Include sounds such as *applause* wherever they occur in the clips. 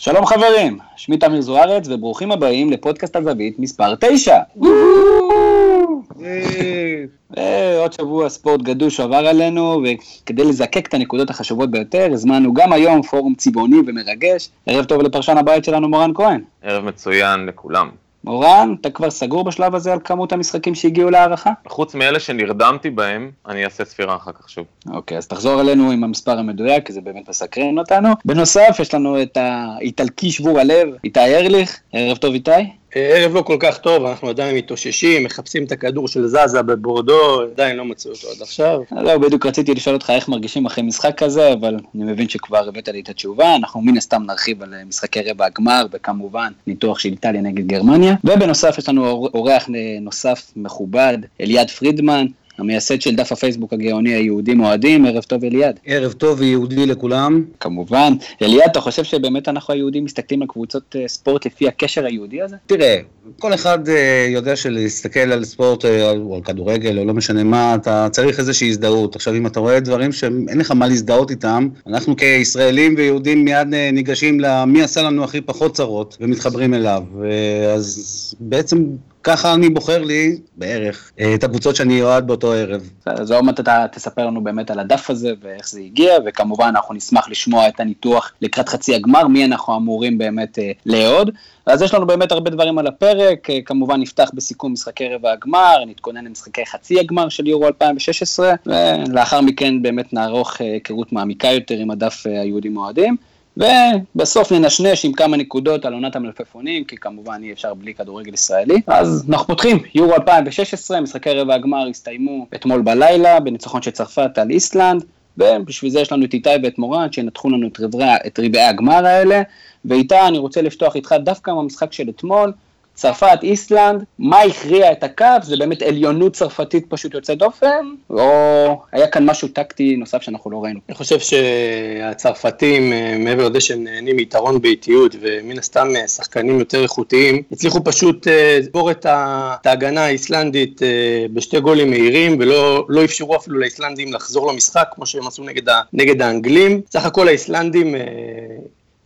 שלום חברים, שמי תמיר זוארץ וברוכים הבאים לפודקאסט הזווית מספר 9. עוד שבוע ספורט גדוש עבר עלינו וכדי לזקק את הנקודות החשובות ביותר הזמנו גם היום פורום צבעוני ומרגש. ערב טוב לפרשן הבית שלנו מורן כהן. ערב מצוין לכולם. מורן, אתה כבר סגור בשלב הזה על כמות המשחקים שהגיעו להערכה? חוץ מאלה שנרדמתי בהם, אני אעשה ספירה אחר כך שוב. אוקיי, אז תחזור אלינו עם המספר המדויק, כי זה באמת מסקרן אותנו. בנוסף, יש לנו את האיטלקי שבור הלב, איתי ארליך. ערב טוב איתי. ערב לא כל כך טוב, אנחנו עדיין מתאוששים, מחפשים את הכדור של זזה בבורדו, עדיין לא מצאו אותו עד עכשיו. לא, בדיוק רציתי לשאול אותך איך מרגישים אחרי משחק כזה, אבל אני מבין שכבר הבאת לי את התשובה, אנחנו מן הסתם נרחיב על משחקי רבע הגמר, וכמובן ניתוח של איטליה נגד גרמניה, ובנוסף יש לנו אורח נוסף מכובד, אליעד פרידמן, המייסד של דף הפייסבוק הגאוני היהודים אוהדים, ערב טוב אליעד. ערב טוב ויהודי לכולם. כמובן. אליעד, אתה חושב שבאמת אנחנו היהודים מסתכלים על קבוצות אה, ספורט לפי הקשר היהודי הזה? תראה, כל אחד אה, יודע שלהסתכל על ספורט אה, או על כדורגל או לא משנה מה, אתה צריך איזושהי הזדהות. עכשיו, אם אתה רואה דברים שאין לך מה להזדהות איתם, אנחנו כישראלים ויהודים מיד ניגשים למי עשה לנו הכי פחות צרות ומתחברים אליו. אז בעצם ככה אני בוחר לי, בערך, אה, את הקבוצות שאני אוהד באותו ערב. אז עוד מעט אתה תספר לנו באמת על הדף הזה ואיך זה הגיע, וכמובן אנחנו נשמח לשמוע את הניתוח לקראת חצי הגמר, מי אנחנו אמורים באמת אה, לאהוד. אז יש לנו באמת הרבה דברים על הפרק, אה, כמובן נפתח בסיכום משחקי רבע הגמר, נתכונן למשחקי חצי הגמר של יורו 2016, ולאחר מכן באמת נערוך היכרות מעמיקה יותר עם הדף היהודים אוהדים. ובסוף ננשנש עם כמה נקודות על עונת המלפפונים, כי כמובן אי אפשר בלי כדורגל ישראלי. אז אנחנו פותחים, יורו 2016, משחקי רבע הגמר הסתיימו אתמול בלילה, בניצחון של צרפת על איסלנד, ובשביל זה יש לנו את איתי ואת מורן, שינתחו לנו את רבעי, הגמר האלה, ואיתה אני רוצה לפתוח איתך דווקא במשחק של אתמול, צרפת, איסלנד, מה הכריע את הקו? זה באמת עליונות צרפתית פשוט יוצאת דופן, או היה כאן משהו טקטי נוסף שאנחנו לא ראינו? אני חושב שהצרפתים, אה, מעבר לזה שהם נהנים מיתרון באיטיות, ומן הסתם אה, שחקנים יותר איכותיים, הצליחו פשוט אה, לסגור את ההגנה האיסלנדית בשתי גולים מהירים, ולא לא אפשרו אפילו לאיסלנדים לחזור למשחק, כמו שהם עשו נגד, נגד האנגלים. סך הכל האיסלנדים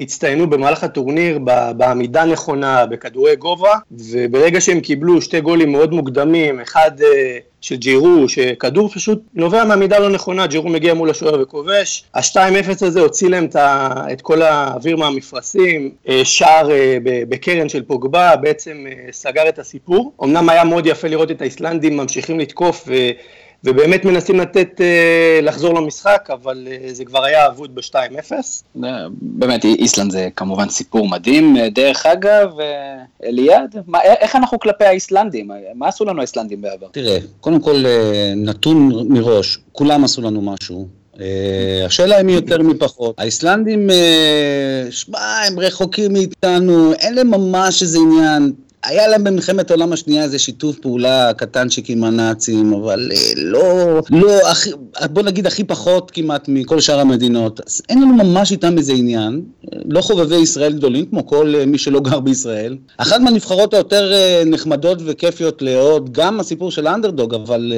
הצטיינו במהלך הטורניר בעמידה נכונה, בכדורי גובה, וברגע שהם קיבלו שתי גולים מאוד מוקדמים, אחד אה, של ג'ירו, שכדור פשוט נובע מעמידה לא נכונה, ג'ירו מגיע מול השוער וכובש, ה-2-0 הזה הוציא להם את כל האוויר מהמפרשים, אה, שער אה, בקרן של פוגבה, בעצם סגר את הסיפור. אמנם היה מאוד יפה לראות את האיסלנדים ממשיכים לתקוף, ובאמת מנסים לתת, אה, לחזור למשחק, אבל אה, זה כבר היה אבוד ב-2-0. אה, באמת, איסלנד זה כמובן סיפור מדהים. דרך אגב, אליעד, מה, איך אנחנו כלפי האיסלנדים? מה עשו לנו האיסלנדים בעבר? תראה, קודם כל נתון מראש, כולם עשו לנו משהו. השאלה אם יותר מפחות. האיסלנדים, שמע, הם רחוקים מאיתנו, אין להם ממש איזה עניין. היה להם במלחמת העולם השנייה איזה שיתוף פעולה קטנצ'יק עם הנאצים, אבל אה, לא, לא, הכי, בוא נגיד הכי פחות כמעט מכל שאר המדינות. אז אין לנו ממש איתם איזה עניין, לא חובבי ישראל גדולים כמו כל אה, מי שלא גר בישראל. אחת מהנבחרות היותר אה, נחמדות וכיפיות לעוד, גם הסיפור של האנדרדוג, אבל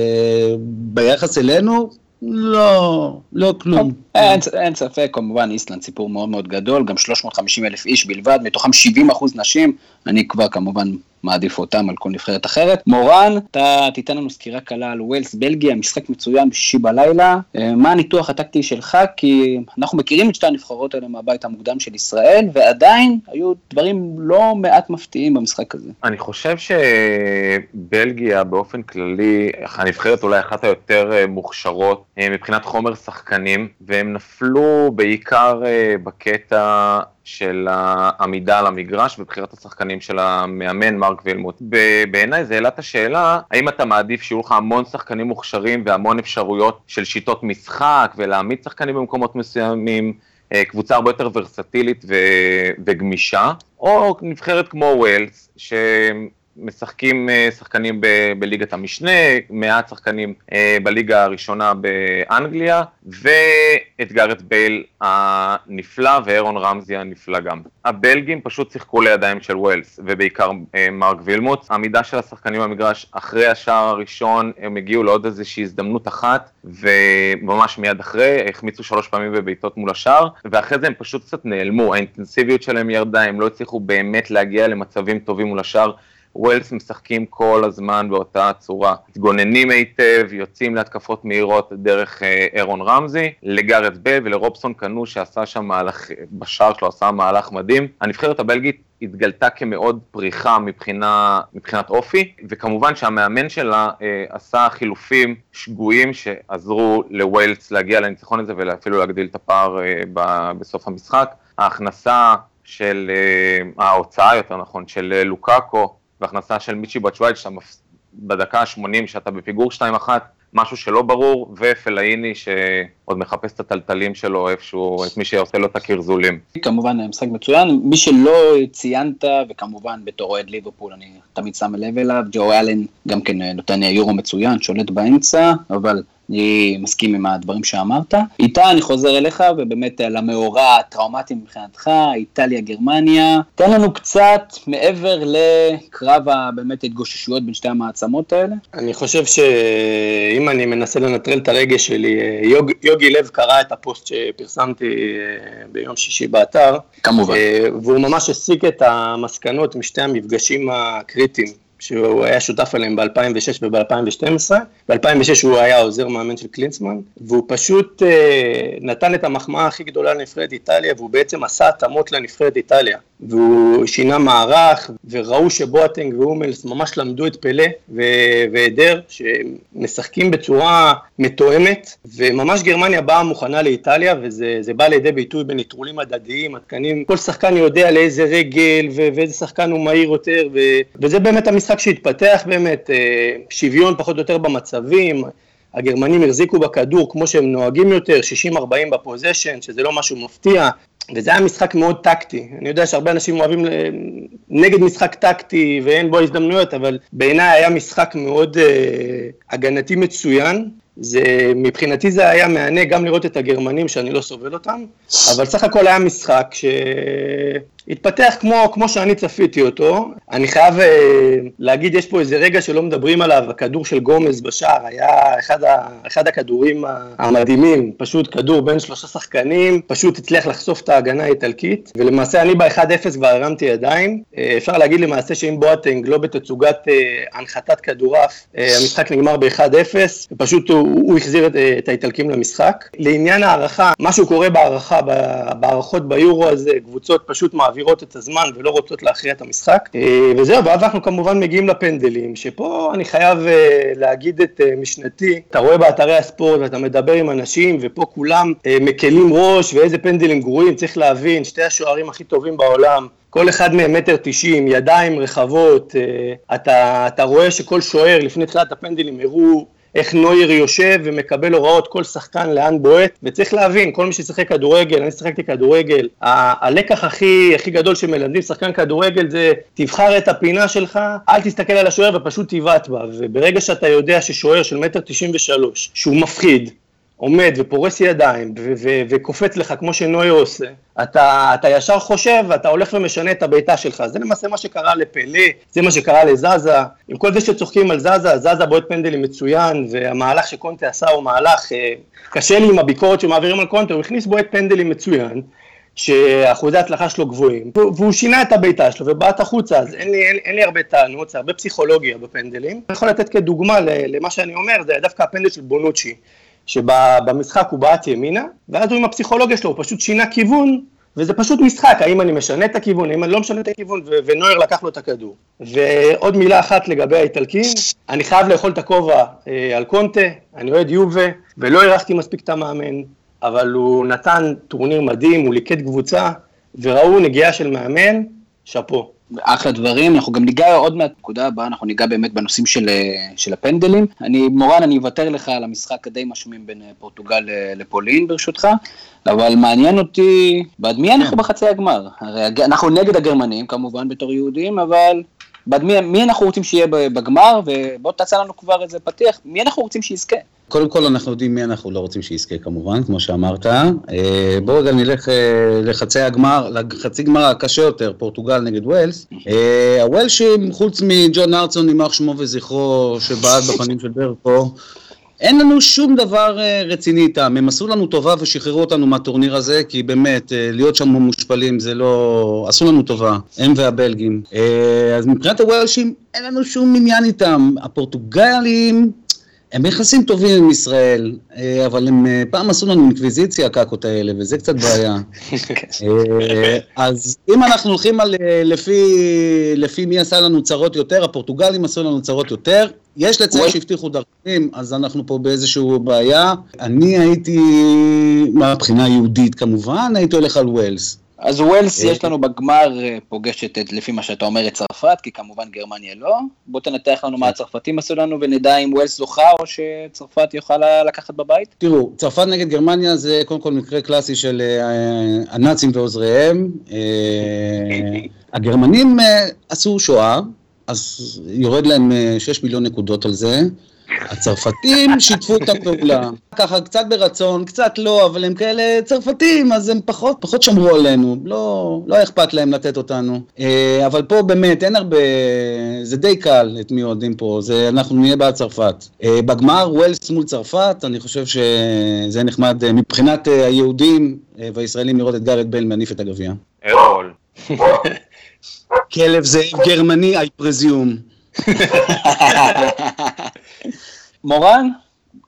ביחס אלינו, לא, לא כלום. אין, אין ספק, כמובן איסלנד סיפור מאוד מאוד גדול, גם 350 אלף איש בלבד, מתוכם 70 אחוז נשים, אני כבר כמובן מעדיף אותם על כל נבחרת אחרת. מורן, אתה תיתן לנו סקירה קלה על ווילס בלגיה, משחק מצוין בשישי בלילה. אה, מה הניתוח הטקטי שלך? כי אנחנו מכירים את שתי הנבחרות האלה מהבית המוקדם של ישראל, ועדיין היו דברים לא מעט מפתיעים במשחק הזה. אני חושב שבלגיה באופן כללי, הנבחרת אולי אחת היותר אה, מוכשרות אה, מבחינת חומר שחקנים, והם נפלו בעיקר בקטע של העמידה על המגרש ובחירת השחקנים של המאמן מרק וילמוט. בעיניי זה העלה את השאלה, האם אתה מעדיף שיהיו לך המון שחקנים מוכשרים והמון אפשרויות של שיטות משחק ולהעמיד שחקנים במקומות מסוימים, אה, קבוצה הרבה יותר ורסטילית וגמישה, או נבחרת כמו ווילס, ש... משחקים אה, שחקנים ב- בליגת המשנה, מעט שחקנים אה, בליגה הראשונה באנגליה, ואת גארט בייל הנפלא וארון רמזי הנפלא גם. הבלגים פשוט שיחקו לידיים של ווילס, ובעיקר אה, מרק וילמוטס. העמידה של השחקנים במגרש אחרי השער הראשון, הם הגיעו לעוד איזושהי הזדמנות אחת, וממש מיד אחרי, החמיצו שלוש פעמים בבעיטות מול השער, ואחרי זה הם פשוט קצת נעלמו, האינטנסיביות שלהם ירדה, הם לא הצליחו באמת להגיע למצבים טובים מול השער. ווילס משחקים כל הזמן באותה צורה, מתגוננים היטב, יוצאים להתקפות מהירות דרך אה, אירון רמזי, לגארד בל ולרובסון קנו שעשה שם מהלך, בשער שלו עשה מהלך מדהים. הנבחרת הבלגית התגלתה כמאוד פריחה מבחינה, מבחינת אופי, וכמובן שהמאמן שלה אה, עשה חילופים שגויים שעזרו לווילס להגיע לניצחון הזה ואפילו להגדיל את הפער אה, ב, בסוף המשחק. ההכנסה של, אה, ההוצאה יותר נכון, של אה, לוקאקו והכנסה של מיצ'י בצ'ווייד, שאתה בדקה ה-80 שאתה בפיגור 2-1, משהו שלא ברור, ופלאיני שעוד מחפש את הטלטלים שלו איפשהו, את מי שעושה לו את הקרזולים. כמובן משחק מצוין, מי שלא ציינת, וכמובן בתור אוהד ליברפול אני תמיד שם לב אליו, ג'ו אלן גם כן נותן יורו מצוין, שולט באמצע, אבל אני מסכים עם הדברים שאמרת. איתה אני חוזר אליך, ובאמת על המאורע הטראומטי מבחינתך, איטליה, גרמניה. תן לנו קצת מעבר לקרב הבאמת התגוששויות בין שתי המעצמות האלה. אני חושב שאם אני מנסה לנטרל את הרגש שלי, יוג, יוגי לב קרא את הפוסט שפרסמתי אה, ביום שישי באתר. כמובן. אה, והוא ממש הסיק את המסקנות משתי המפגשים הקריטיים. שהוא היה שותף עליהם ב-2006 וב-2012. ב-2006 הוא היה עוזר מאמן של קלינסמן, והוא פשוט אה, נתן את המחמאה הכי גדולה לנבחרת איטליה, והוא בעצם עשה התאמות לנבחרת איטליה. והוא שינה מערך, וראו שבואטנג והומלס ממש למדו את פלא ועדר, שמשחקים בצורה מתואמת, וממש גרמניה באה מוכנה לאיטליה, וזה בא לידי ביטוי בנטרולים הדדיים, התקנים, כל שחקן יודע לאיזה רגל, ואיזה שחקן הוא מהיר יותר, וזה באמת המשחק שהתפתח באמת, אה, שוויון פחות או יותר במצבים, הגרמנים החזיקו בכדור כמו שהם נוהגים יותר, 60-40 בפוזיישן, שזה לא משהו מפתיע, וזה היה משחק מאוד טקטי. אני יודע שהרבה אנשים אוהבים נגד משחק טקטי ואין בו הזדמנויות, אבל בעיניי היה משחק מאוד uh, הגנתי מצוין. זה, מבחינתי זה היה מהנה גם לראות את הגרמנים שאני לא סובל אותם, אבל סך הכל היה משחק ש... התפתח כמו, כמו שאני צפיתי אותו. אני חייב אה, להגיד, יש פה איזה רגע שלא מדברים עליו, הכדור של גומז בשער היה אחד, ה, אחד הכדורים המדהימים, פשוט כדור בין שלושה שחקנים, פשוט הצליח לחשוף את ההגנה האיטלקית, ולמעשה אני ב-1-0 כבר הרמתי ידיים. אה, אפשר להגיד למעשה שאם בואטנג לא בתצוגת אה, הנחתת כדורעף, אה, המשחק נגמר ב-1-0, ופשוט הוא, הוא החזיר את, אה, את האיטלקים למשחק. לעניין הערכה, משהו קורה בהערכה, בהערכות ביורו הזה, קבוצות פשוט מעבירות מעבירות את הזמן ולא רוצות להכריע את המשחק. אה, וזהו, ואז אנחנו כמובן מגיעים לפנדלים, שפה אני חייב אה, להגיד את אה, משנתי, אתה רואה באתרי הספורט ואתה מדבר עם אנשים, ופה כולם מקלים ראש, ואיזה פנדלים גרועים, צריך להבין, שתי השוערים הכי טובים בעולם, כל אחד מהם מטר תשעים, ידיים רחבות, אתה, אתה רואה שכל שוער לפני תחילת הפנדלים הראו איך נויר יושב ומקבל הוראות כל שחקן לאן בועט, וצריך להבין, כל מי ששיחק כדורגל, אני שיחקתי כדורגל, הלקח הכי, הכי גדול שמלמדים שחקן כדורגל זה תבחר את הפינה שלך, אל תסתכל על השוער ופשוט תבעט בה, וברגע שאתה יודע ששוער של מטר תשעים ושלוש, שהוא מפחיד, עומד ופורס ידיים וקופץ לך כמו שנויה עושה, אתה, אתה ישר חושב ואתה הולך ומשנה את הבעיטה שלך. זה למעשה מה שקרה לפלא, זה מה שקרה לזאזה. עם כל זה שצוחקים על זאזה, זאזה בועט פנדלים מצוין, והמהלך שקונטה עשה הוא מהלך, אה, קשה לי עם הביקורת שמעבירים על קונטה, הוא הכניס בועט פנדלים מצוין. שאחוזי ההצלחה שלו גבוהים, והוא שינה את הבעיטה שלו ובעט החוצה, אז אין לי, אין, אין לי הרבה טענות, זה הרבה פסיכולוגיה בפנדלים. אני יכול לתת כדוגמה למה שאני אומר, זה דווקא הפנדל של בונוצ'י. שבמשחק הוא בעט ימינה, ואז הוא עם הפסיכולוגיה שלו, הוא פשוט שינה כיוון, וזה פשוט משחק, האם אני משנה את הכיוון, האם אני לא משנה את הכיוון, ונויר לקח לו את הכדור. ועוד מילה אחת לגבי האיטלקים, אני חייב לאכול את הכובע אה, על קונטה, אני אוהד יובה, ולא הערכתי מספיק את המאמן, אבל הוא נתן טורניר מדהים, הוא ליקט קבוצה, וראו נגיעה של מאמן, שאפו. אחלה דברים, אנחנו גם ניגע עוד מעט, נקודה הבאה, אנחנו ניגע באמת בנושאים של, אה, של הפנדלים. אני, מורן, אני אוותר לך על המשחק הדי משמים בין אה, פורטוגל אה, לפולין ברשותך, אבל מעניין אותי, בעד מי אנחנו בחצי הגמר? הרי אנחנו נגד הגרמנים כמובן בתור יהודים, אבל מי, מי אנחנו רוצים שיהיה בגמר, ובוא תעשה לנו כבר איזה פתיח, מי אנחנו רוצים שיזכה? קודם כל אנחנו יודעים מי אנחנו לא רוצים שיזכה כמובן, כמו שאמרת. אה, בואו רגע נלך אה, לחצי הגמר, לחצי גמר הקשה יותר, פורטוגל נגד ווילס. אה, הוולשים, חוץ מג'ון ארצון, יימח שמו וזכרו, שבעט בפנים של ברקו, אין לנו שום דבר רציני איתם, הם עשו לנו טובה ושחררו אותנו מהטורניר הזה, כי באמת, להיות שם מושפלים זה לא... עשו לנו טובה, הם והבלגים. אז מבחינת הוולשים, אין לנו שום עניין איתם. הפורטוגלים... הם ביחסים טובים עם ישראל, אה, אבל הם אה, פעם עשו לנו אינקוויזיציה, הקקות האלה, וזה קצת בעיה. *laughs* אה, אז אם אנחנו הולכים על, לפי, לפי מי עשה לנו צרות יותר, הפורטוגלים עשו לנו צרות יותר. יש לציין שהבטיחו דרכונים, אז אנחנו פה באיזושהי בעיה. אני הייתי, מהבחינה היהודית כמובן, הייתי הולך על ווילס. אז ווילס יש לנו בגמר אה, פוגשת את, לפי מה שאתה אומר, את צרפת, כי כמובן גרמניה לא. בוא תנתח לנו מה כן. הצרפתים עשו לנו ונדע אם ווילס זוכה או שצרפת יכולה לקחת בבית. תראו, צרפת נגד גרמניה זה קודם כל מקרה קלאסי של אה, הנאצים ועוזריהם. הגרמנים עשו שואה, אז יורד להם 6 מיליון נקודות על זה. הצרפתים שיתפו את הפעולה. ככה קצת ברצון, קצת לא, אבל הם כאלה צרפתים, אז הם פחות, פחות שמרו עלינו, לא, לא אכפת להם לתת אותנו. אה, אבל פה באמת אין הרבה, זה די קל את מי אוהדים פה, זה, אנחנו נהיה בעד צרפת. אה, בגמר ווילס מול צרפת, אני חושב שזה נחמד אה, מבחינת היהודים והישראלים לראות את גארת' בייל מניף את הגביע. ארול. *laughs* כלב זאב גרמני, I presume. מורן,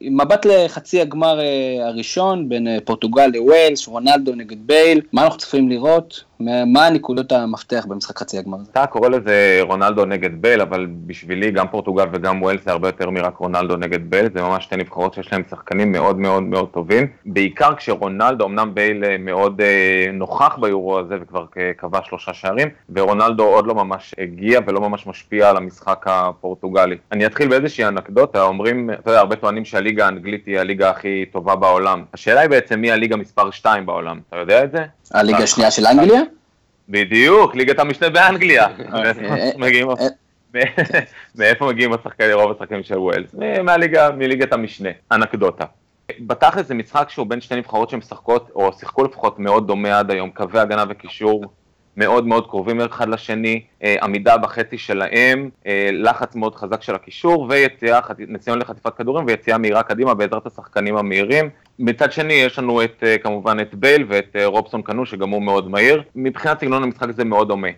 מבט לחצי הגמר אה, הראשון בין אה, פורטוגל לווילס, רונלדו נגד בייל, מה אנחנו צריכים לראות? מה הנקודות המפתח במשחק חצי הגמר הזה? אתה קורא לזה רונלדו נגד בייל, אבל בשבילי גם פורטוגל וגם ווילס זה הרבה יותר מרק רונלדו נגד בייל, זה ממש שתי נבחרות שיש להם שחקנים מאוד מאוד מאוד טובים, בעיקר כשרונלדו, אמנם בייל אה, מאוד אה, נוכח ביורו הזה וכבר קבע שלושה שערים, ורונלדו עוד לא ממש הגיע ולא ממש משפיע על המשחק הפורטוגלי. אני אתחיל באיזושהי אנקדוטה, אומרים, אתה יודע, הרבה טוענים שהליגה האנגלית היא הליגה הכי טובה בעולם. השאלה היא בעצם מי הליגה מספר 2 בעולם, אתה יודע את זה? הליגה השנייה של אנגליה? בדיוק, ליגת המשנה באנגליה. *laughs* מאיפה מגיעים השחקנים, רוב השחקנים של ווילס? מהליגה, מליגת המשנה, אנקדוטה. בתכל'ס זה משחק שהוא בין שתי נבחרות שמשחקות, או שיחקו לפחות מאוד דומה עד היום, קווי הגנה וקישור מאוד מאוד קרובים אחד לשני, אה, עמידה בחצי שלהם, אה, לחץ מאוד חזק של הקישור, ויציאה, ניסיון לחטיפת כדורים ויציאה מהירה קדימה בעזרת השחקנים המהירים. מצד שני יש לנו את, אה, כמובן את בייל ואת רובסון קנו שגם הוא מאוד מהיר. מבחינת סגנון המשחק זה מאוד דומה.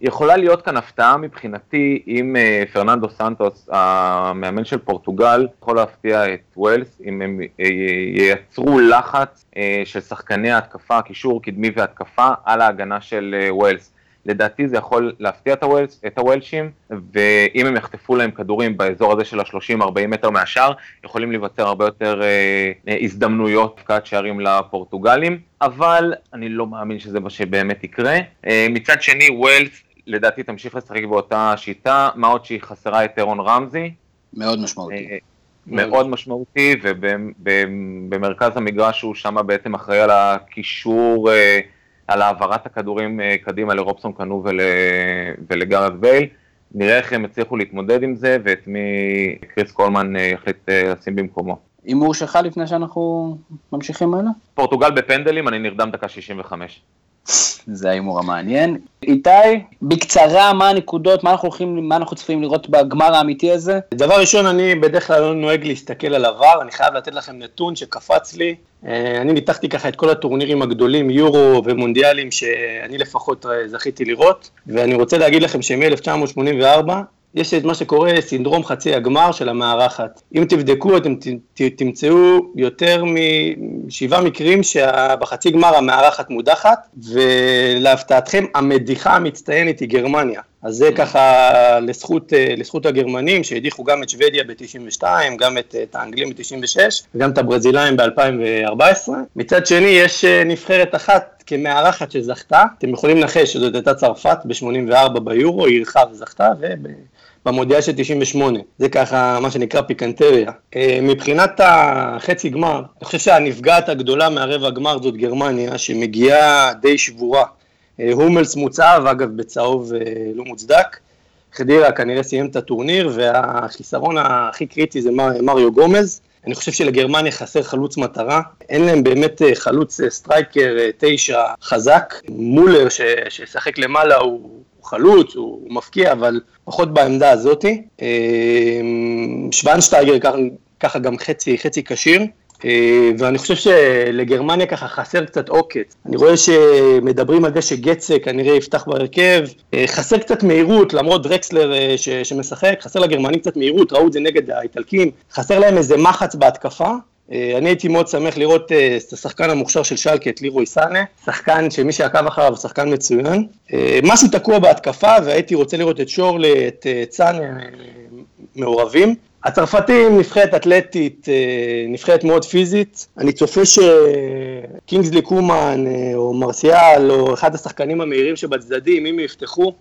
יכולה להיות כאן הפתעה מבחינתי אם uh, פרננדו סנטוס, המאמן של פורטוגל, יכול להפתיע את ווילס, אם הם uh, ייצרו לחץ uh, של שחקני ההתקפה, קישור קדמי והתקפה, על ההגנה של uh, ווילס. לדעתי זה יכול להפתיע את, הווילס, את הוולשים, ואם הם יחטפו להם כדורים באזור הזה של ה-30-40 מטר מהשאר, יכולים להיווצר הרבה יותר אה, הזדמנויות הפקעת שערים לפורטוגלים, אבל אני לא מאמין שזה מה שבאמת יקרה. אה, מצד שני, ווילס לדעתי תמשיך לשחק באותה שיטה, מה עוד שהיא חסרה את אירון רמזי. מאוד משמעותי. אה, מאוד משמעותי, ובמרכז המגרש הוא שם בעצם אחראי על הקישור, אה, על העברת הכדורים אה, קדימה לרובסון קנו ול, ולגארד בייל. נראה איך הם יצליחו להתמודד עם זה, ואת מי קריס קולמן יחליט לשים במקומו. הימור שלך לפני שאנחנו ממשיכים הלאה? פורטוגל בפנדלים, אני נרדם דקה 65. זה ההימור המעניין. איתי, בקצרה, מה הנקודות, מה אנחנו הולכים, מה אנחנו צפויים לראות בגמר האמיתי הזה? דבר ראשון, אני בדרך כלל לא נוהג להסתכל על עבר, אני חייב לתת לכם נתון שקפץ לי. אה, אני ניתחתי ככה את כל הטורנירים הגדולים, יורו ומונדיאלים, שאני לפחות אה, זכיתי לראות, ואני רוצה להגיד לכם שמ-1984, יש את מה שקורה סינדרום חצי הגמר של המארחת. אם תבדקו, אתם תמצאו יותר משבעה מקרים שבחצי גמר המארחת מודחת, ולהפתעתכם המדיחה המצטיינת היא גרמניה. אז זה ככה לזכות, לזכות הגרמנים שהדיחו גם את שוודיה ב-92, גם את, את האנגלים ב-96 וגם את הברזילאים ב-2014. מצד שני יש אה, נבחרת אחת כמארחת שזכתה, אתם יכולים לנחש שזאת הייתה צרפת ב-84 ביורו, היא אירחה וזכתה, וב... במונדיאל של 98. זה ככה מה שנקרא פיקנטריה. אה, מבחינת החצי גמר, אני חושב שהנפגעת הגדולה מהרבע גמר זאת גרמניה, שמגיעה די שבורה. אה, הומלס מוצב, אגב בצהוב אה, לא מוצדק. חדירה כנראה סיים את הטורניר, והחיסרון הכי קריטי זה מריו גומז. אני חושב שלגרמניה חסר חלוץ מטרה, אין להם באמת חלוץ striker תשע חזק. מולר שישחק למעלה הוא חלוץ, הוא, הוא מבקיע, אבל פחות בעמדה הזאתי. שוונשטייגר ככה גם חצי, חצי כשיר. אה, ואני חושב שלגרמניה ככה חסר קצת עוקץ. אני רואה שמדברים על זה שגצה כנראה יפתח בהרכב, אה, חסר קצת מהירות, למרות דרקסלר אה, ש- שמשחק, חסר לגרמנים קצת מהירות, ראו את זה נגד האיטלקים, חסר להם איזה מחץ בהתקפה. אני הייתי מאוד שמח לראות את השחקן המוכשר של שלקה, את לירוי סאנה, שחקן שמי שעקב אחריו הוא שחקן מצוין. משהו תקוע בהתקפה והייתי רוצה לראות את שורלי, את צאנה מעורבים. הצרפתים נבחרת אתלטית, אה, נבחרת מאוד פיזית, אני צופה שקינגסלי קומן אה, או מרסיאל או אחד השחקנים המהירים שבצדדים, אם יפתחו,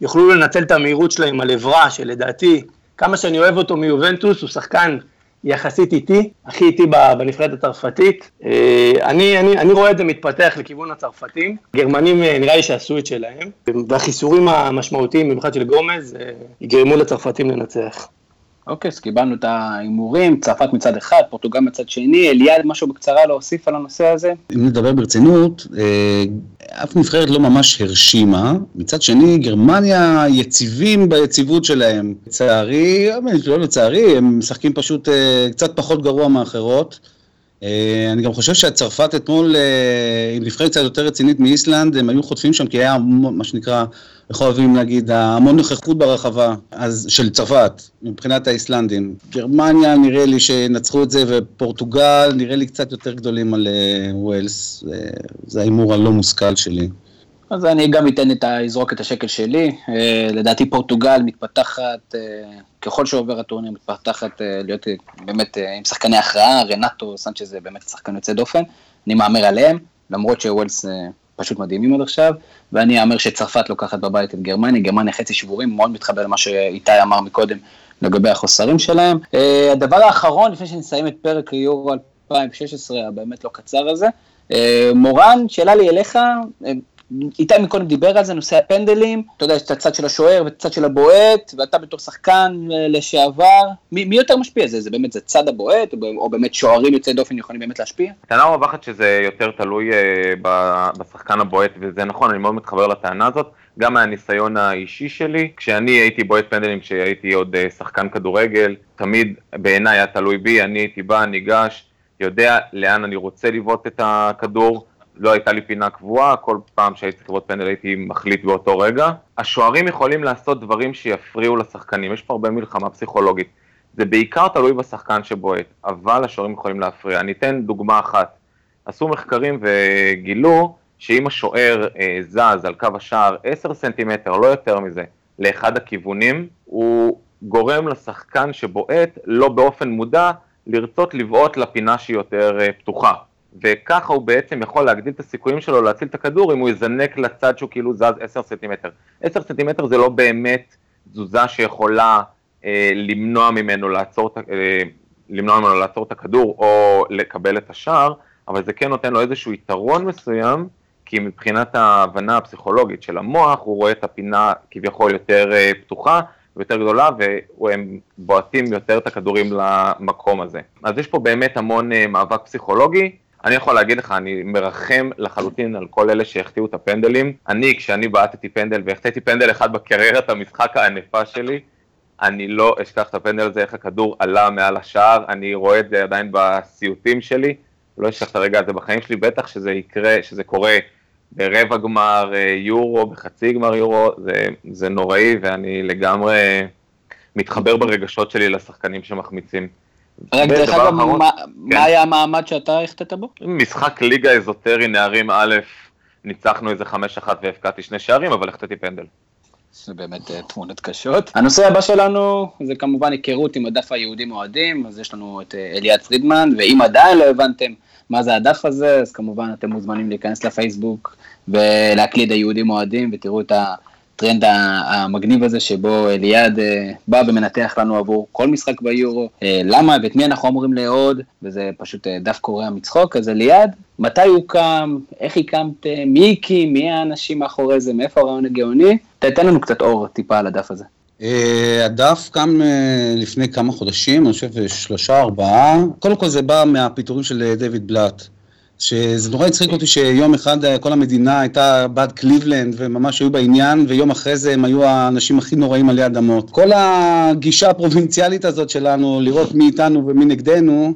יוכלו לנצל את המהירות שלהם על עברה, שלדעתי, כמה שאני אוהב אותו מיובנטוס, הוא שחקן יחסית איטי, הכי איטי בנבחרת הצרפתית. אה, אני, אני, אני רואה את זה מתפתח לכיוון הצרפתים. גרמנים נראה לי שעשו את שלהם, והחיסורים המשמעותיים, במיוחד של גומז, יגרמו לצרפתים לנצח. אוקיי, אז קיבלנו את ההימורים, צרפת מצד אחד, פורטוגל מצד שני, אליעד, משהו בקצרה להוסיף על הנושא הזה? אם נדבר ברצינות, אה, אף נבחרת לא ממש הרשימה. מצד שני, גרמניה יציבים ביציבות שלהם. לצערי, לא לצערי, הם משחקים פשוט אה, קצת פחות גרוע מאחרות. אה, אני גם חושב שהצרפת אתמול, עם נבחרת קצת יותר רצינית מאיסלנד, הם היו חוטפים שם כי היה מה שנקרא איך אוהבים להגיד, המון נוכחות ברחבה אז, של צרפת, מבחינת האיסלנדים. גרמניה נראה לי שנצחו את זה, ופורטוגל נראה לי קצת יותר גדולים על uh, ווילס, זה ההימור הלא מושכל שלי. אז אני גם אתן את ה... אזרוק את השקל שלי. Uh, לדעתי פורטוגל מתפתחת, uh, ככל שעובר הטורניר, מתפתחת uh, להיות uh, באמת uh, עם שחקני הכרעה, רנטו סנצ'ה זה באמת שחקן יוצא דופן, אני מהמר עליהם, למרות שווילס... Uh, פשוט מדהימים עד עכשיו, ואני אאמר שצרפת לוקחת בבית את גרמניה, גרמניה חצי שבורים, מאוד מתחבר למה שאיתי אמר מקודם לגבי החוסרים שלהם. אה, הדבר האחרון, לפני שנסיים את פרק יורו 2016, הבאמת לא קצר הזה, מורן, שאלה לי אליך, איתי מקודם דיבר על זה, נושא הפנדלים, אתה יודע, יש את הצד של השוער ואת הצד של הבועט, ואתה בתור שחקן אה, לשעבר, מי, מי יותר משפיע? זה, זה באמת, זה צד הבועט, או, או באמת שוערים יוצאי דופן יכולים באמת להשפיע? טענה רווחת שזה יותר תלוי uh, בשחקן הבועט, וזה נכון, אני מאוד מתחבר לטענה הזאת, גם מהניסיון האישי שלי, כשאני הייתי בועט פנדלים כשהייתי עוד uh, שחקן כדורגל, תמיד בעיניי היה תלוי בי, אני הייתי בא, ניגש, יודע לאן אני רוצה לבעוט את הכדור, לא הייתה לי פינה קבועה, כל פעם שהייתי צריך לראות פנדל הייתי מחליט באותו רגע. השוערים יכולים לעשות דברים שיפריעו לשחקנים, יש פה הרבה מלחמה פסיכולוגית. זה בעיקר תלוי בשחקן שבועט, אבל השוערים יכולים להפריע. אני אתן דוגמה אחת. עשו מחקרים וגילו שאם השוער אה, זז על קו השער 10 סנטימטר, לא יותר מזה, לאחד הכיוונים, הוא גורם לשחקן שבועט, לא באופן מודע, לרצות לבעוט לפינה שהיא יותר אה, פתוחה. וככה הוא בעצם יכול להגדיל את הסיכויים שלו להציל את הכדור אם הוא יזנק לצד שהוא כאילו זז 10 סנטימטר. 10 סנטימטר זה לא באמת תזוזה שיכולה אה, למנוע ממנו לעצור, אה, למנוע ממנו לעצור את הכדור או לקבל את השער, אבל זה כן נותן לו איזשהו יתרון מסוים, כי מבחינת ההבנה הפסיכולוגית של המוח, הוא רואה את הפינה כביכול יותר אה, פתוחה ויותר גדולה, והם בועטים יותר את הכדורים למקום הזה. אז יש פה באמת המון אה, מאבק פסיכולוגי, אני יכול להגיד לך, אני מרחם לחלוטין על כל אלה שהחטיאו את הפנדלים. אני, כשאני בעטתי פנדל והחטאתי פנדל אחד בקריירת המשחק הענפה שלי, אני לא אשכח את הפנדל הזה, איך הכדור עלה מעל השער, אני רואה את זה עדיין בסיוטים שלי, לא אשכח את הרגע הזה בחיים שלי, בטח שזה יקרה, שזה קורה ברבע גמר אה, יורו, בחצי גמר יורו, זה, זה נוראי ואני לגמרי מתחבר ברגשות שלי לשחקנים שמחמיצים. רק דרך אגב, מה, כן. מה היה המעמד שאתה החטאת בו? משחק ליגה אזוטרי נערים א', ניצחנו איזה חמש אחת והפקעתי שני שערים, אבל החטאתי פנדל. זה באמת uh, תמונות קשות. הנושא הבא שלנו זה כמובן היכרות עם הדף היהודים אוהדים, אז יש לנו את uh, אליעד פרידמן, ואם עדיין לא הבנתם מה זה הדף הזה, אז כמובן אתם מוזמנים להיכנס לפייסבוק ולהקליד היהודים אוהדים ותראו את ה... הטרנד המגניב הזה שבו אליעד אה, בא ומנתח לנו עבור כל משחק ביורו, אה, למה ואת מי אנחנו אמורים לאהוד, וזה פשוט אה, דף קורע מצחוק, אז אליעד, מתי הוקם, איך הקמתם, מי הקים, מי האנשים מאחורי זה, מאיפה הרעיון הגאוני, תתן לנו קצת אור טיפה על הדף הזה. הדף קם לפני כמה חודשים, אני חושב שלושה, ארבעה. קודם כל זה בא מהפיטורים של דיוויד בלאט. שזה נורא הצחיק אותי שיום אחד כל המדינה הייתה בעד קליבלנד וממש היו בעניין, ויום אחרי זה הם היו האנשים הכי נוראים עלי אדמות. כל הגישה הפרובינציאלית הזאת שלנו, לראות מי איתנו ומי נגדנו,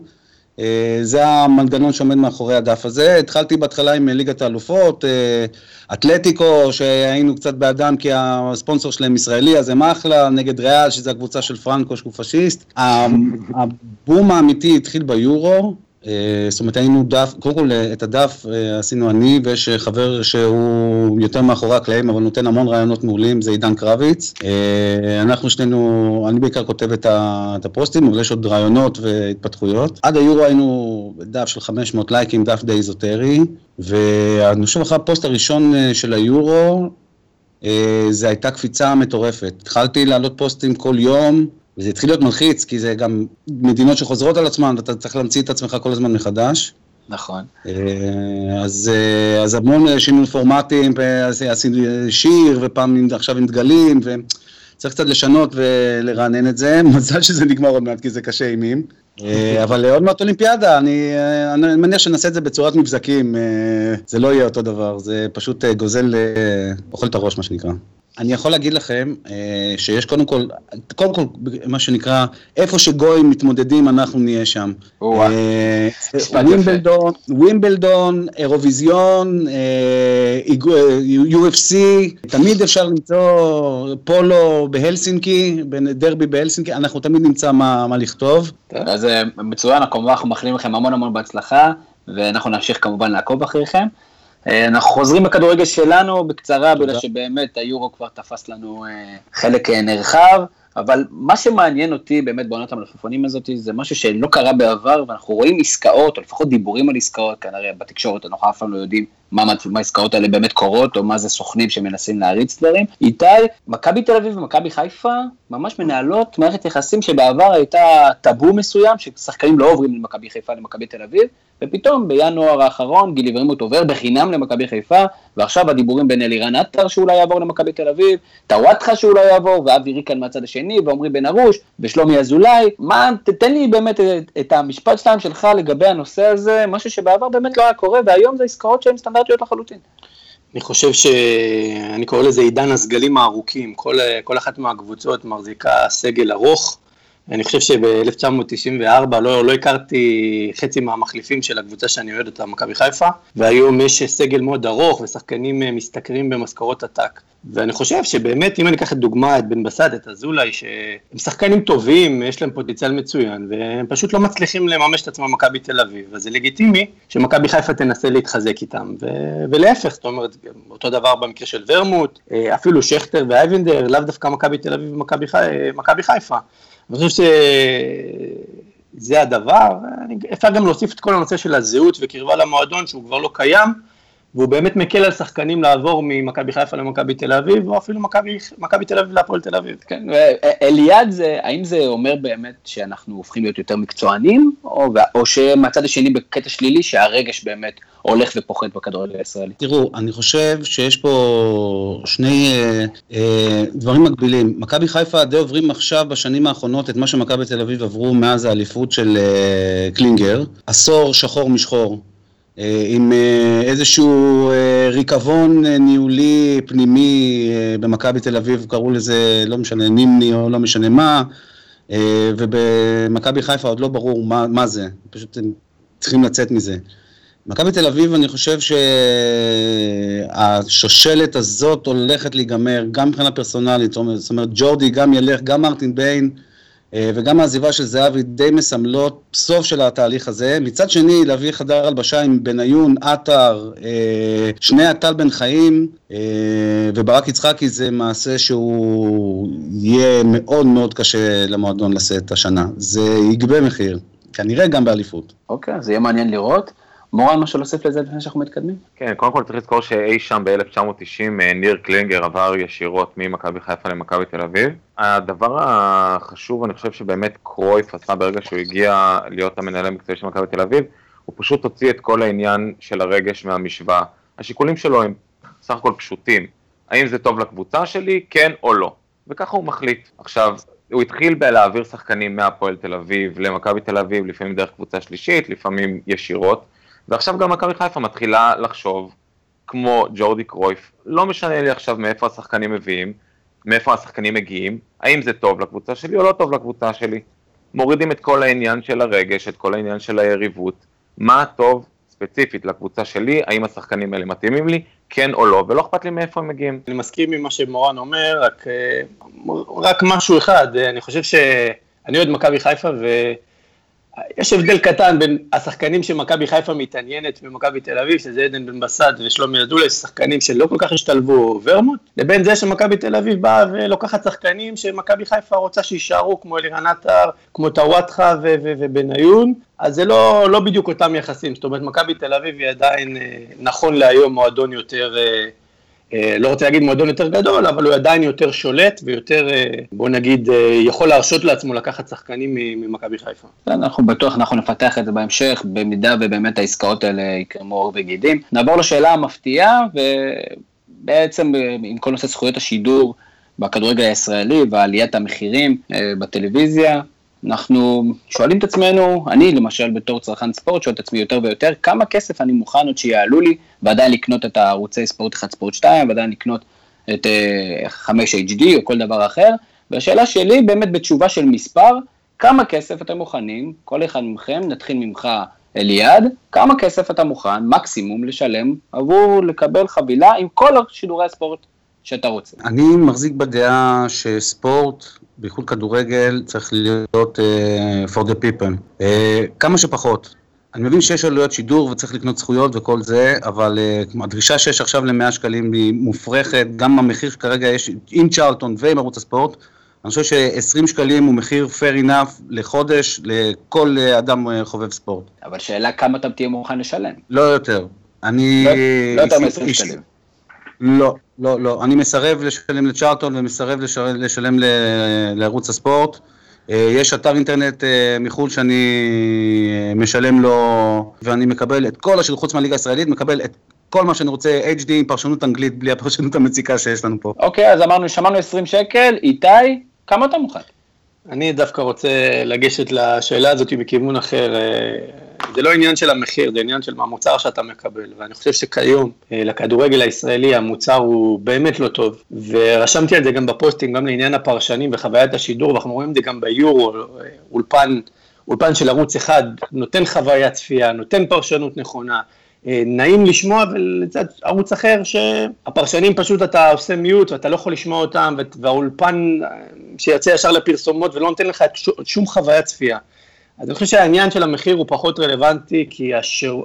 אה, זה המנגנון שעומד מאחורי הדף הזה. התחלתי בהתחלה עם ליגת האלופות, אה, אתלטיקו, שהיינו קצת בעדם כי הספונסור שלהם ישראלי, אז הם אחלה, נגד ריאל, שזו הקבוצה של פרנקו, שהוא פשיסט. הבום האמיתי התחיל ביורו, אה, זאת אומרת היינו דף, קודם כל את הדף אה, עשינו אני ויש חבר שהוא יותר מאחורי הקלעים אבל נותן המון רעיונות מעולים, זה עידן קרביץ. אה, אנחנו שנינו, אני בעיקר כותב את הפוסטים אבל יש עוד רעיונות והתפתחויות. עד היורו היינו דף של 500 לייקים, דף די איזוטרי, ואני חושב אחרי הפוסט הראשון של היורו זה הייתה קפיצה מטורפת. התחלתי להעלות פוסטים כל יום. וזה התחיל להיות מלחיץ, כי זה גם מדינות שחוזרות על עצמן, ואתה צריך להמציא את עצמך כל הזמן מחדש. נכון. אה, אז, אה, אז המון שינוי פורמטים, עשינו שיר, ופעם עכשיו עם דגלים, וצריך קצת לשנות ולרענן את זה. *laughs* מזל שזה נגמר עוד מעט, כי זה קשה אימים. אה, *laughs* אבל עוד מעט אולימפיאדה, אני, אני מניח שנעשה את זה בצורת מבזקים, זה לא יהיה אותו דבר, זה פשוט גוזל, אוכל את הראש, מה שנקרא. אני יכול להגיד לכם אה, שיש קודם כל, קודם כל, מה שנקרא, איפה שגויים מתמודדים, אנחנו נהיה שם. אה, ווימבלדון, ווימבלדון, אירוויזיון, אה, UFC, תמיד אפשר למצוא פולו בהלסינקי, דרבי בהלסינקי, אנחנו תמיד נמצא מה לכתוב. אז מצוין, אנחנו מאחלים לכם המון המון בהצלחה, ואנחנו נמשיך כמובן לעקוב אחריכם. אה, אנחנו חוזרים לכדורגל שלנו בקצרה, בגלל שבאמת היורו כבר תפס לנו אה, חלק אה, נרחב, אבל מה שמעניין אותי באמת בעונת המלפפונים הזאת, זה משהו שלא קרה בעבר, ואנחנו רואים עסקאות, או לפחות דיבורים על עסקאות, כנראה בתקשורת אנחנו אף פעם לא יודעים מה, מה העסקאות האלה באמת קורות, או מה זה סוכנים שמנסים להריץ דברים. איתי, מכבי תל אביב ומכבי חיפה ממש מנהלות מערכת יחסים שבעבר הייתה טאבו מסוים, ששחקנים לא עוברים למכבי חיפה למכבי תל אביב, ופתאום בינואר האחרון גילי ורמוט עובר בחינם למכבי חיפה, ועכשיו הדיבורים בין אלירן עטר שאולי יעבור למכבי תל אביב, טוואטחה שאולי יעבור, ואבי ריקן מהצד השני, ועמרי בן ארוש, ושלומי אזולאי, מה, תתן לי באמת את, את המשפט שלהם שלך לגבי הנושא הזה, משהו שבעבר באמת לא היה קורה, והיום זה עסקאות שהן סטנדרטיות לחלוטין. אני חושב שאני קורא לזה עידן הסגלים הארוכים, כל, כל אחת מהקבוצות מחזיקה סגל ארוך, אני חושב שב-1994 לא, לא הכרתי חצי מהמחליפים של הקבוצה שאני אוהד אותה, מכבי חיפה, והיום יש סגל מאוד ארוך ושחקנים אה, משתכרים במשכורות עתק. ואני חושב שבאמת, אם אני אקח את דוגמה, את בן בסט, את אזולאי, שהם שחקנים טובים, יש להם פוטנציאל מצוין, והם פשוט לא מצליחים לממש את עצמם במכבי תל אביב, אז זה לגיטימי שמכבי חיפה תנסה להתחזק איתם, ו- ולהפך, זאת אומרת, אותו דבר במקרה של ורמוט, אה, אפילו שכטר ואייבנדר, לאו דווקא מכבי תל אביב ומכבי חי- חיפה. אני חושב שזה הדבר, אפשר גם להוסיף את כל הנושא של הזהות וקרבה למועדון שהוא כבר לא קיים, והוא באמת מקל על שחקנים לעבור ממכבי חיפה למכבי תל אביב, או אפילו מכבי תל אביב להפועל תל אביב. כן, ואליעד, זה, האם זה אומר באמת שאנחנו הופכים להיות יותר מקצוענים, או, או שמהצד השני בקטע שלילי שהרגש באמת הולך ופוחת בכדורגל הישראלי? תראו, אני חושב שיש פה שני אה, אה, דברים מקבילים. מכבי חיפה די עוברים עכשיו בשנים האחרונות את מה שמכבי תל אביב עברו מאז האליפות של אה, קלינגר, עשור שחור משחור. אה, עם אה, איזשהו אה, ריקבון ניהולי פנימי במכבי תל אביב, קראו לזה, לא משנה, נימני או לא משנה מה, ובמכבי חיפה עוד לא ברור מה, מה זה, פשוט הם צריכים לצאת מזה. מכבי תל אביב, אני חושב שהשושלת הזאת הולכת להיגמר, גם מבחינה פרסונלית, זאת אומרת, ג'ורדי גם ילך, גם מרטין ביין, וגם העזיבה של זהבי די מסמלות סוף של התהליך הזה. מצד שני, להביא חדר הלבשה עם בניון, עטר, אה, שני הטל בן חיים אה, וברק יצחקי זה מעשה שהוא יהיה מאוד מאוד קשה למועדון לשאת השנה. זה יגבה מחיר, כנראה גם באליפות. אוקיי, okay, זה יהיה מעניין לראות. מורן, משהו להוסיף לזה לפני שאנחנו מתקדמים? כן, קודם כל צריך לזכור שאי שם ב-1990 אה, ניר קלינגר עבר ישירות ממכבי חיפה למכבי תל אביב. הדבר החשוב, אני חושב שבאמת קרויף עשה ברגע שהוא הגיע להיות המנהל המקצועי של מכבי תל אביב, הוא פשוט הוציא את כל העניין של הרגש מהמשוואה. השיקולים שלו הם סך הכל פשוטים. האם זה טוב לקבוצה שלי, כן או לא. וככה הוא מחליט. עכשיו, הוא התחיל בלהעביר שחקנים מהפועל תל אביב למכבי תל אביב, לפעמים דרך קבוצה שלישית, לפעמים ישירות, ועכשיו גם מכבי חיפה מתחילה לחשוב כמו ג'ורדי קרויף, לא משנה לי עכשיו מאיפה השחקנים מביאים, מאיפה השחקנים מגיעים, האם זה טוב לקבוצה שלי או לא טוב לקבוצה שלי. מורידים את כל העניין של הרגש, את כל העניין של היריבות, מה טוב ספציפית לקבוצה שלי, האם השחקנים האלה מתאימים לי, כן או לא, ולא אכפת לי מאיפה הם מגיעים. אני מסכים עם מה שמורן אומר, רק, אה, רק משהו אחד, אני חושב שאני אוהד מכבי חיפה ויש הבדל קטן בין השחקנים שמכבי חיפה מתעניינת במכבי תל אביב, שזה עדן בן בסט ושלומי אזולאי, שחקנים שלא כל כך השתלבו ורמוט, לבין זה שמכבי תל אביב באה ולוקחת שחקנים שמכבי חיפה רוצה שיישארו, כמו אלירן עטר, כמו טוואטחה ובניון, אז זה לא, לא בדיוק אותם יחסים, זאת אומרת מכבי תל אביב היא עדיין אה, נכון להיום מועדון יותר, אה, לא רוצה להגיד מועדון יותר גדול, אבל הוא עדיין יותר שולט ויותר, בוא נגיד, יכול להרשות לעצמו לקחת שחקנים ממכבי חיפה. אנחנו בטוח, אנחנו נפתח את זה בהמשך, במידה ובאמת העסקאות האלה יקרמו עור וגידים. נעבור לשאלה המפתיעה, ובעצם עם כל נושא זכויות השידור בכדורגל הישראלי ועליית המחירים בטלוויזיה, אנחנו שואלים את עצמנו, אני למשל בתור צרכן ספורט שואל את עצמי יותר ויותר, כמה כסף אני מוכן עוד שיעלו לי ועדיין לקנות את הערוצי ספורט 1, ספורט 2, ועדיין לקנות את uh, 5 HD או כל דבר אחר, והשאלה שלי באמת בתשובה של מספר, כמה כסף אתם מוכנים, כל אחד מכם, נתחיל ממך אליעד, כמה כסף אתה מוכן מקסימום לשלם עבור לקבל חבילה עם כל שידורי הספורט שאתה רוצה. אני מחזיק בדעה שספורט בייחוד כדורגל, צריך להיות uh, for the people. Uh, כמה שפחות. אני מבין שיש עלויות שידור וצריך לקנות זכויות וכל זה, אבל uh, הדרישה שיש עכשיו ל-100 שקלים היא מופרכת, גם המחיר שכרגע יש עם צ'רלטון ועם ערוץ הספורט, אני חושב ש-20 שקלים הוא מחיר fair enough לחודש לכל אדם חובב ספורט. אבל שאלה כמה אתה תהיה מוכן לשלם. לא יותר. אני... לא, לא יותר מ-20 שקלים. לא, לא, לא. אני מסרב לשלם לצ'ארטון ומסרב לשלם לערוץ הספורט. אה, יש אתר אינטרנט אה, מחו"ל שאני אה, משלם לו, ואני מקבל את כל השירות, חוץ מהליגה הישראלית, מקבל את כל מה שאני רוצה, HD עם פרשנות אנגלית, בלי הפרשנות המציקה שיש לנו פה. אוקיי, אז אמרנו, שמענו 20 שקל, איתי, כמה אתה מוכן? אני דווקא רוצה לגשת לשאלה הזאת מכיוון אחר. זה לא עניין של המחיר, זה עניין של המוצר שאתה מקבל, ואני חושב שכיום אה, לכדורגל הישראלי המוצר הוא באמת לא טוב, ורשמתי על זה גם ב posting, גם לעניין הפרשנים וחוויית השידור, ואנחנו רואים את זה גם ביורו, אה, אולפן, אולפן של ערוץ אחד, נותן חוויית צפייה, נותן פרשנות נכונה, אה, נעים לשמוע ולצד ערוץ אחר שהפרשנים פשוט אתה עושה mute ואתה לא יכול לשמוע אותם והאולפן שיוצא ישר לפרסומות ולא נותן לך שום חוויית צפייה. אז אני חושב שהעניין של המחיר הוא פחות רלוונטי, כי השיר,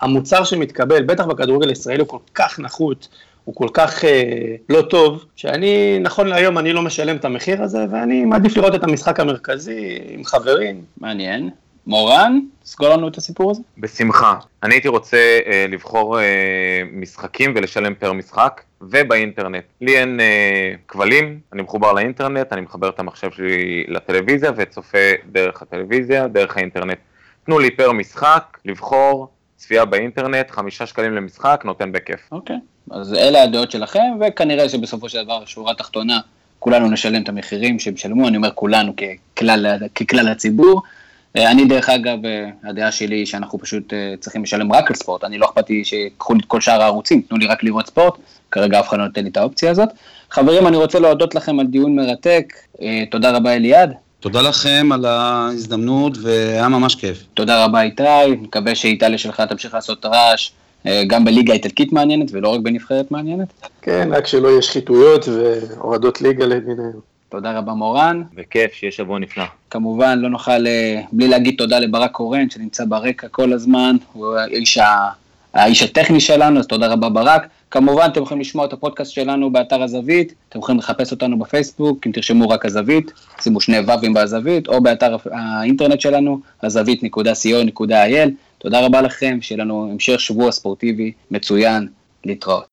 המוצר שמתקבל, בטח בכדורגל הישראלי, הוא כל כך נחות, הוא כל כך אה, לא טוב, שאני, נכון להיום, אני לא משלם את המחיר הזה, ואני מעדיף לראות את המשחק המרכזי עם חברים. מעניין. מורן, סגור לנו את הסיפור הזה. בשמחה. אני הייתי רוצה אה, לבחור אה, משחקים ולשלם פר משחק, ובאינטרנט. לי אין אה, כבלים, אני מחובר לאינטרנט, אני מחבר את המחשב שלי לטלוויזיה וצופה דרך הטלוויזיה, דרך האינטרנט. תנו לי פר משחק, לבחור, צפייה באינטרנט, חמישה שקלים למשחק, נותן בכיף. אוקיי, אז אלה הדעות שלכם, וכנראה שבסופו של דבר, שורה תחתונה, כולנו נשלם את המחירים שהם ישלמו, אני אומר כולנו ככלל, ככלל הציבור. אה, אני דרך אגב, אה, הדעה שלי היא שאנחנו פשוט אה, צריכים לשלם רק על ספורט, אני לא אכפת לי שיקחו לי את כל שאר הערוצים, תנו לי רק לראות ספורט, כרגע אף אחד לא נותן לי את האופציה הזאת. חברים, אני רוצה להודות לכם על דיון מרתק, תודה רבה אליעד. תודה לכם על ההזדמנות והיה ממש כיף. תודה רבה איתי, מקווה שאיטליה שלך תמשיך לעשות רעש. גם בליגה האיטלקית מעניינת ולא רק בנבחרת מעניינת. כן, רק שלא יהיה שחיתויות והורדות ליגה למיניהם. תודה רבה מורן. בכיף, שיהיה שבוע נפלא. כמובן, לא נוכל אה, בלי להגיד תודה לברק קורן, שנמצא ברקע כל הזמן, הוא האיש, ה... האיש הטכני שלנו, אז תודה רבה ברק. כמובן, אתם יכולים לשמוע את הפודקאסט שלנו באתר הזווית, אתם יכולים לחפש אותנו בפייסבוק, אם תרשמו רק הזווית, שימו שני ו"ים בזווית, או באתר האינטרנט שלנו, הזווית.co.il. תודה רבה לכם, שיהיה לנו המשך שבוע ספורטיבי מצוין, להתראות.